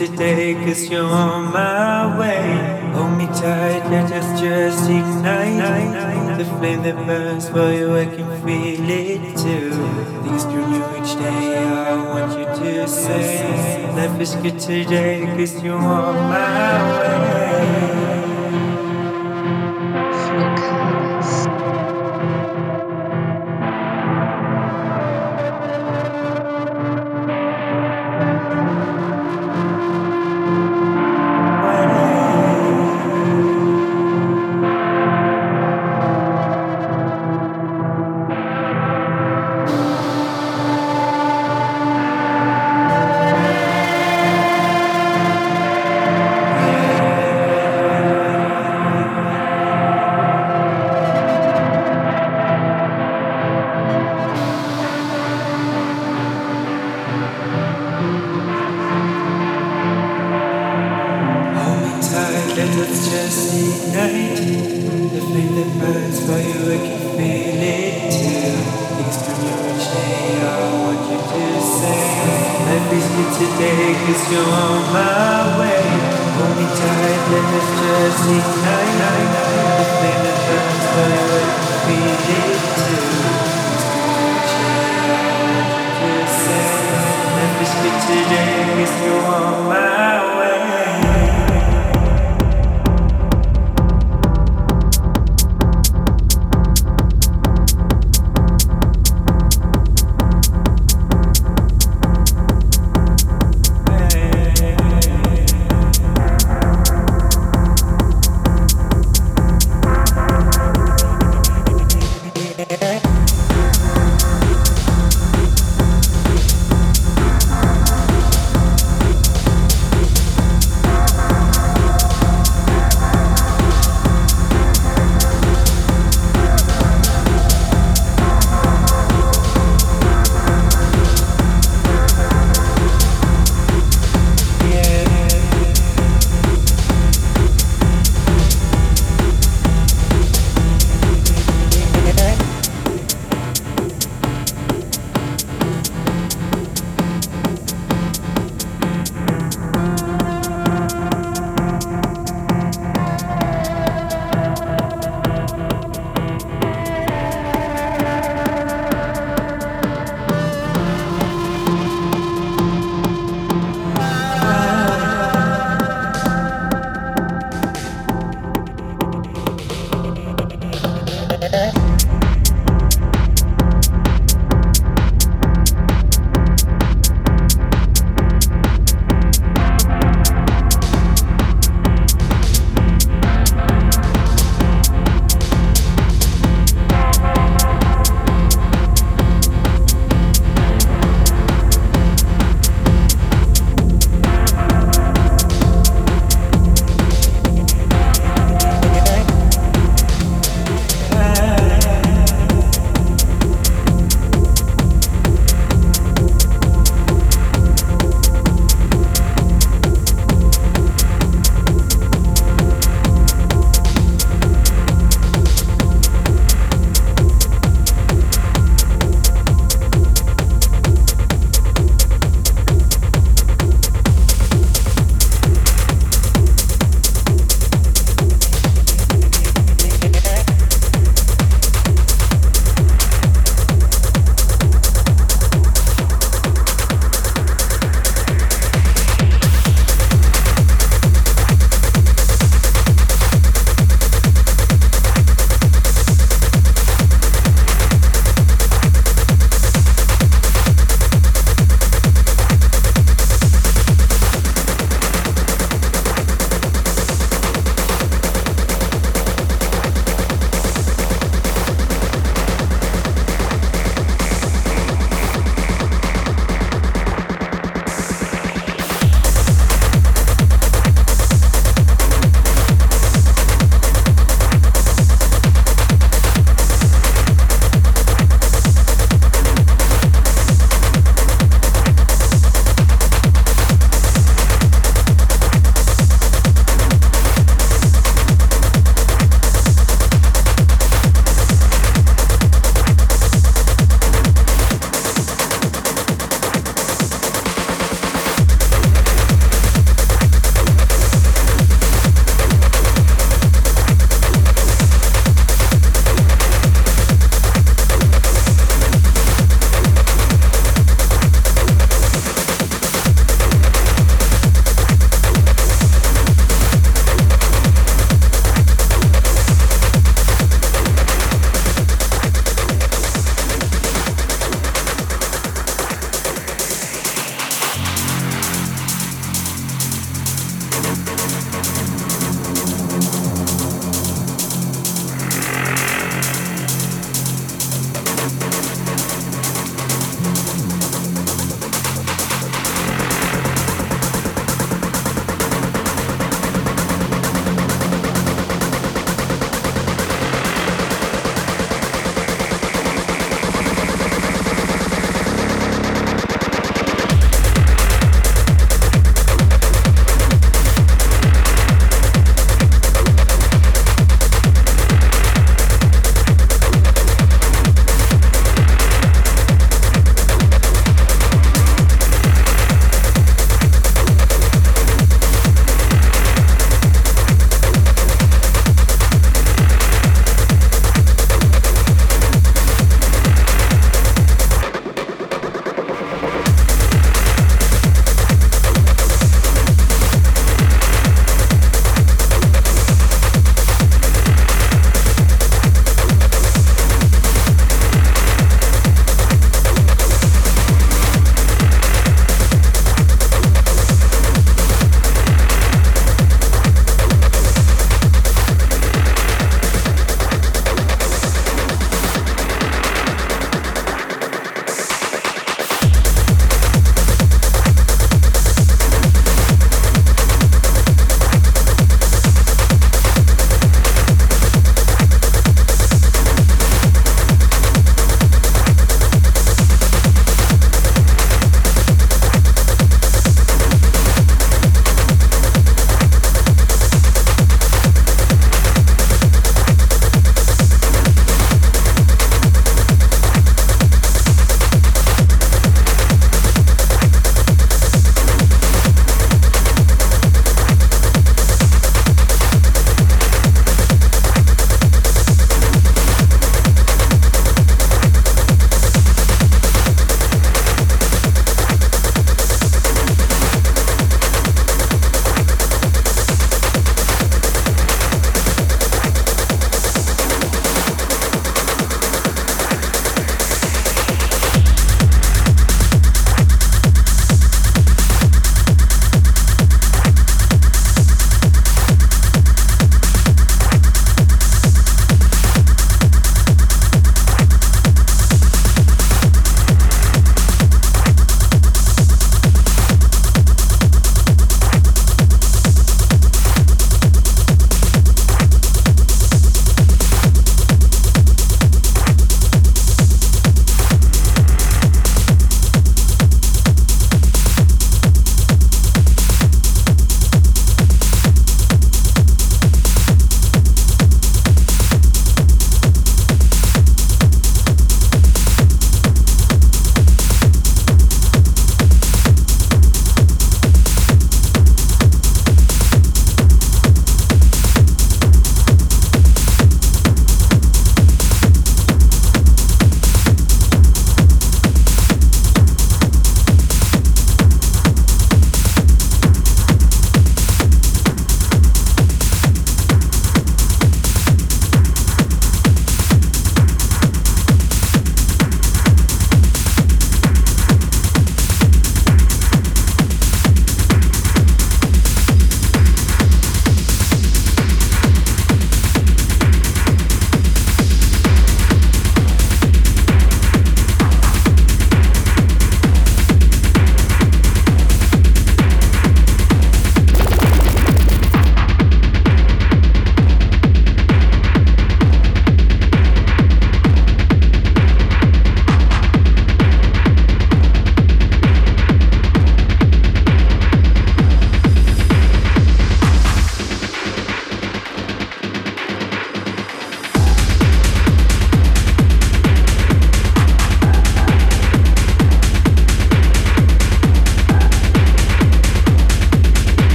today, cause you're on my way. Hold me tight, let us just ignite the flame that burns for you. I can feel it too. Things grow new each day. I want you to say, Life is good today,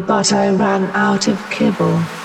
but I ran out of kibble.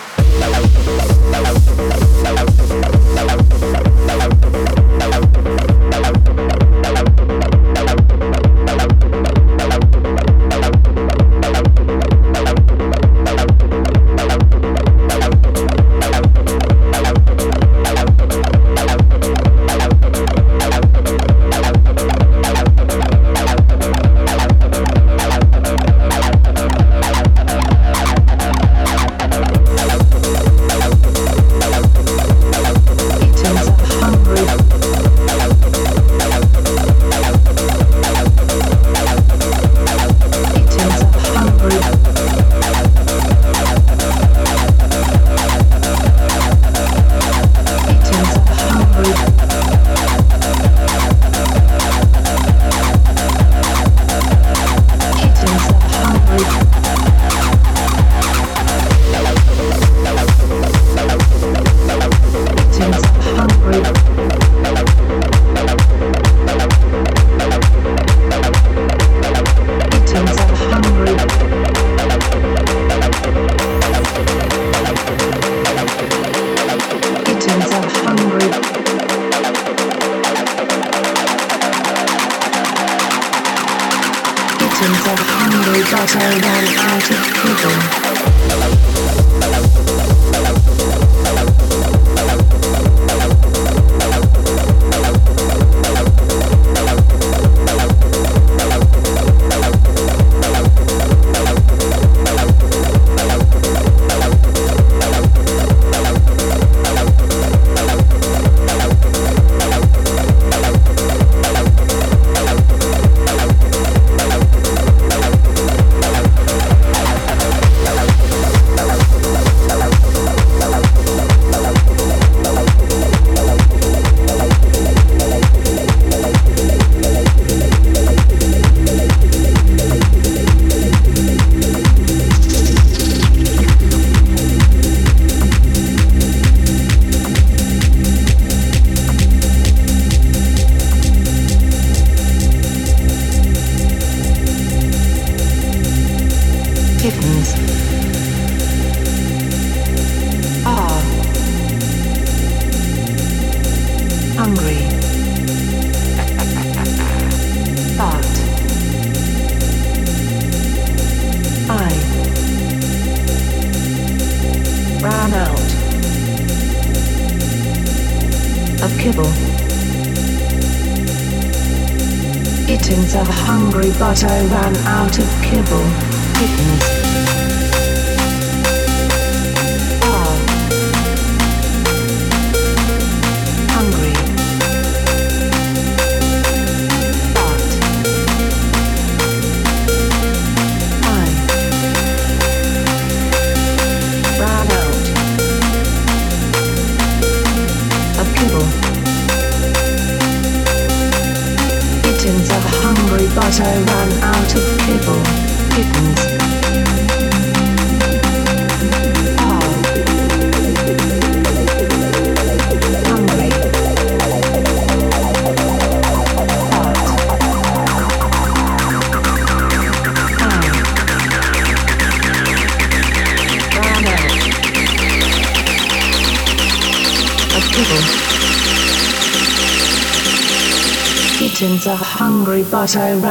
heart I write.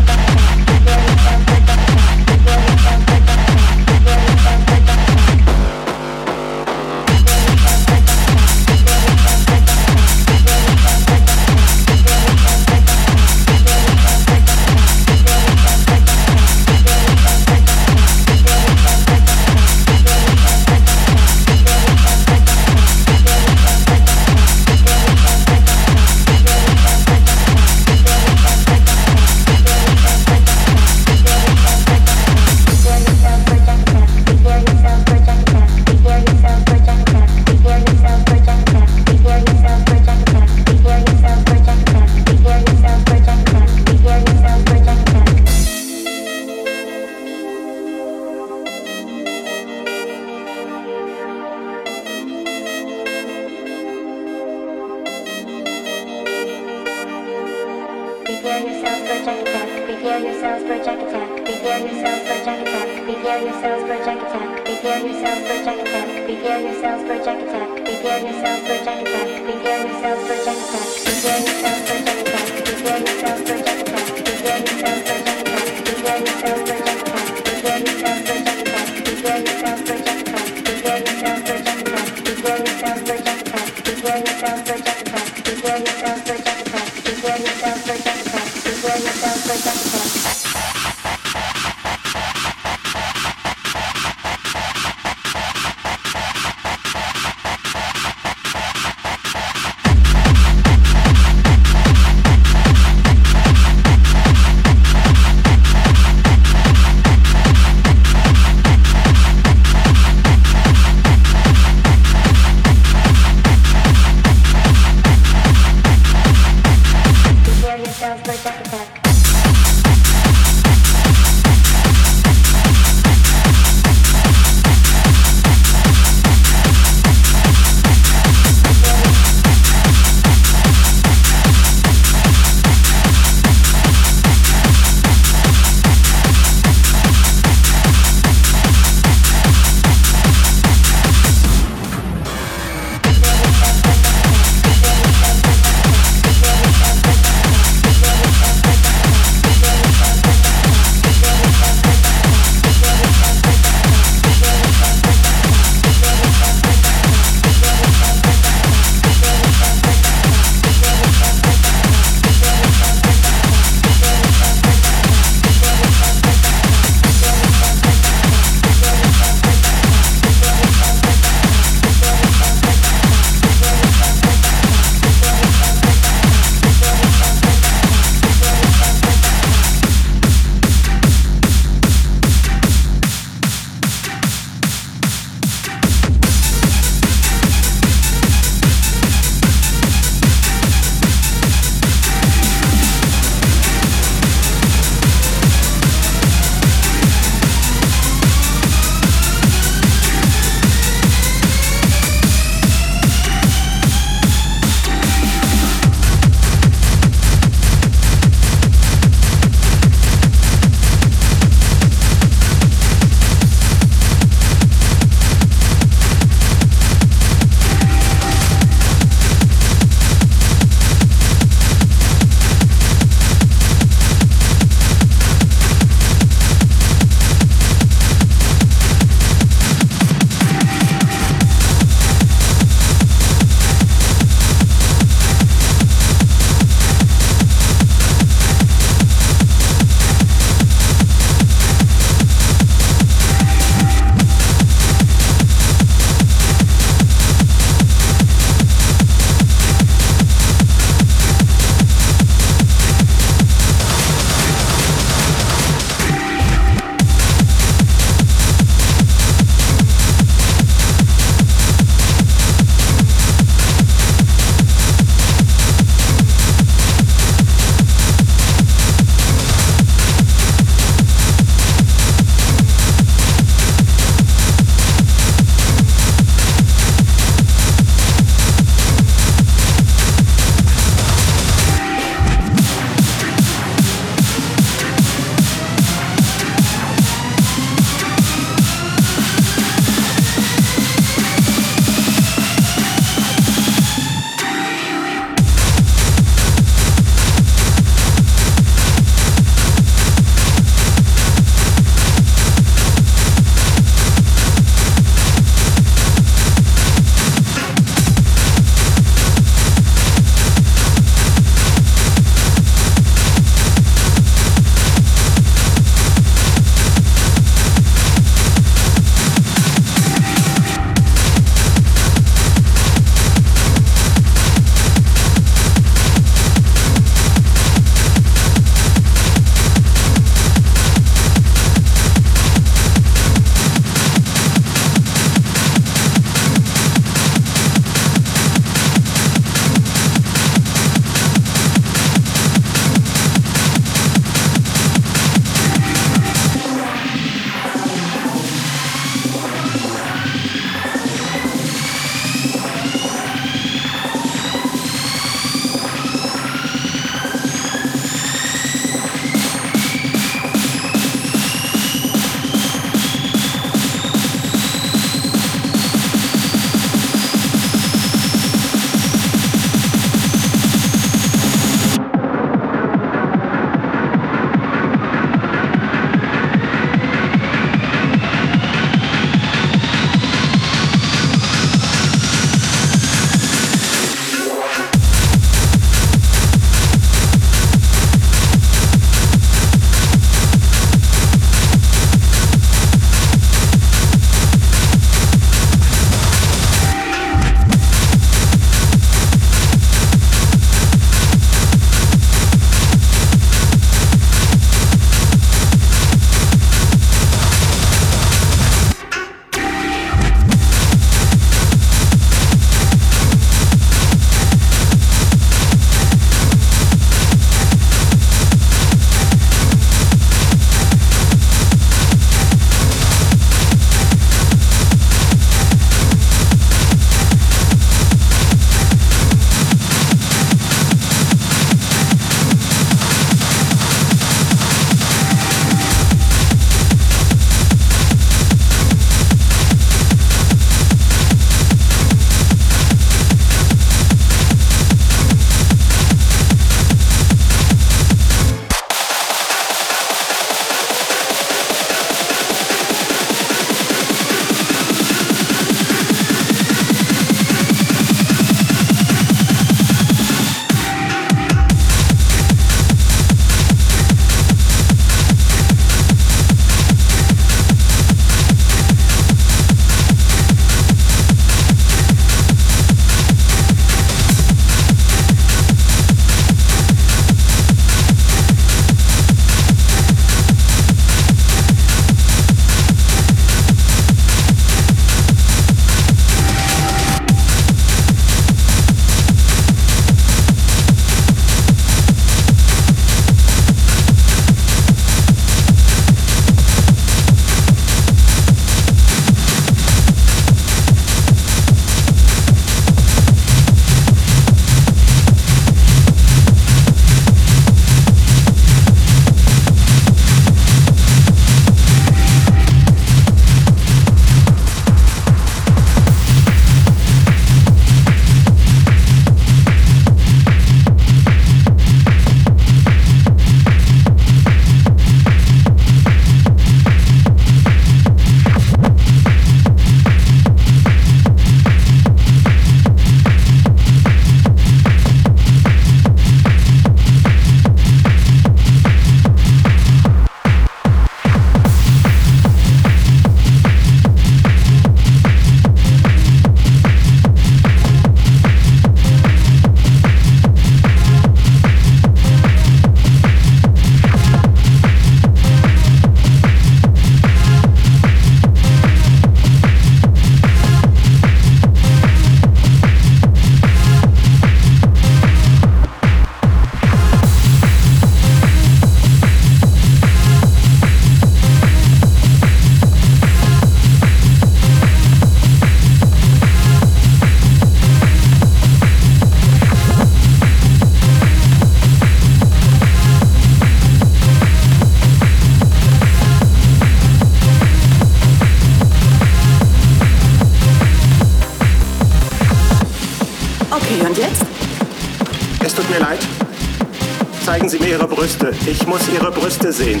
Ihre Brüste. Ich muss Ihre Brüste sehen.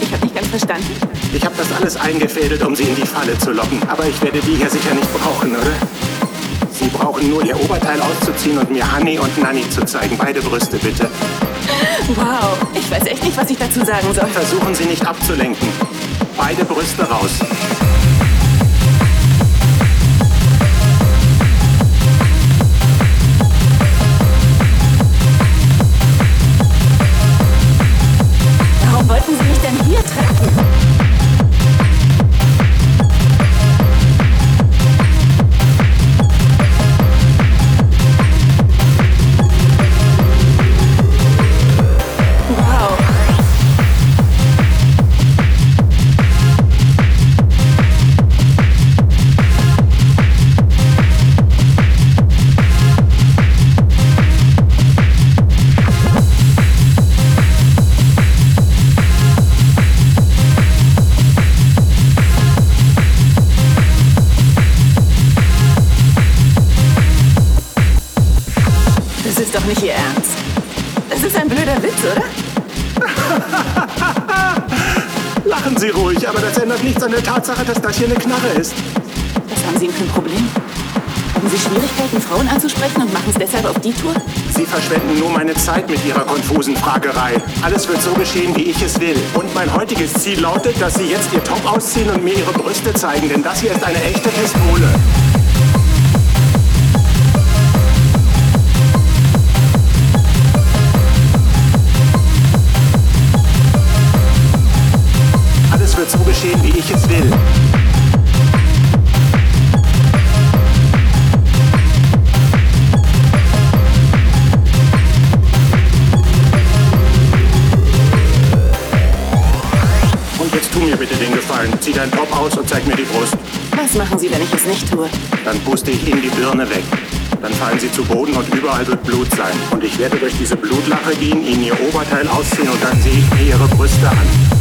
Ich habe nicht ganz verstanden. Ich habe das alles eingefädelt, um Sie in die Falle zu locken. Aber ich werde die hier sicher nicht brauchen, oder? Sie brauchen nur Ihr Oberteil auszuziehen und mir Honey und Nanny zu zeigen. Beide Brüste, bitte. Wow, ich weiß echt nicht, was ich dazu sagen soll. Versuchen Sie nicht abzulenken. Beide Brüste raus. Tatsache, dass das hier eine Knarre ist. Was haben Sie denn für ein Problem? Haben Sie Schwierigkeiten, Frauen anzusprechen und machen es deshalb auf die Tour? Sie verschwenden nur meine Zeit mit Ihrer konfusen Fragerei. Alles wird so geschehen, wie ich es will. Und mein heutiges Ziel lautet, dass Sie jetzt Ihr Top ausziehen und mir Ihre Brüste zeigen, denn das hier ist eine echte Pistole. Geschehen, wie ich es will. Und jetzt tu mir bitte den Gefallen. Zieh deinen Top aus und zeig mir die Brust. Was machen Sie, wenn ich es nicht tue? Dann puste ich Ihnen die Birne weg. Dann fallen Sie zu Boden und überall wird Blut sein. Und ich werde durch diese Blutlache gehen, Ihnen Ihr Oberteil ausziehen und dann sehe ich mir Ihre Brüste an.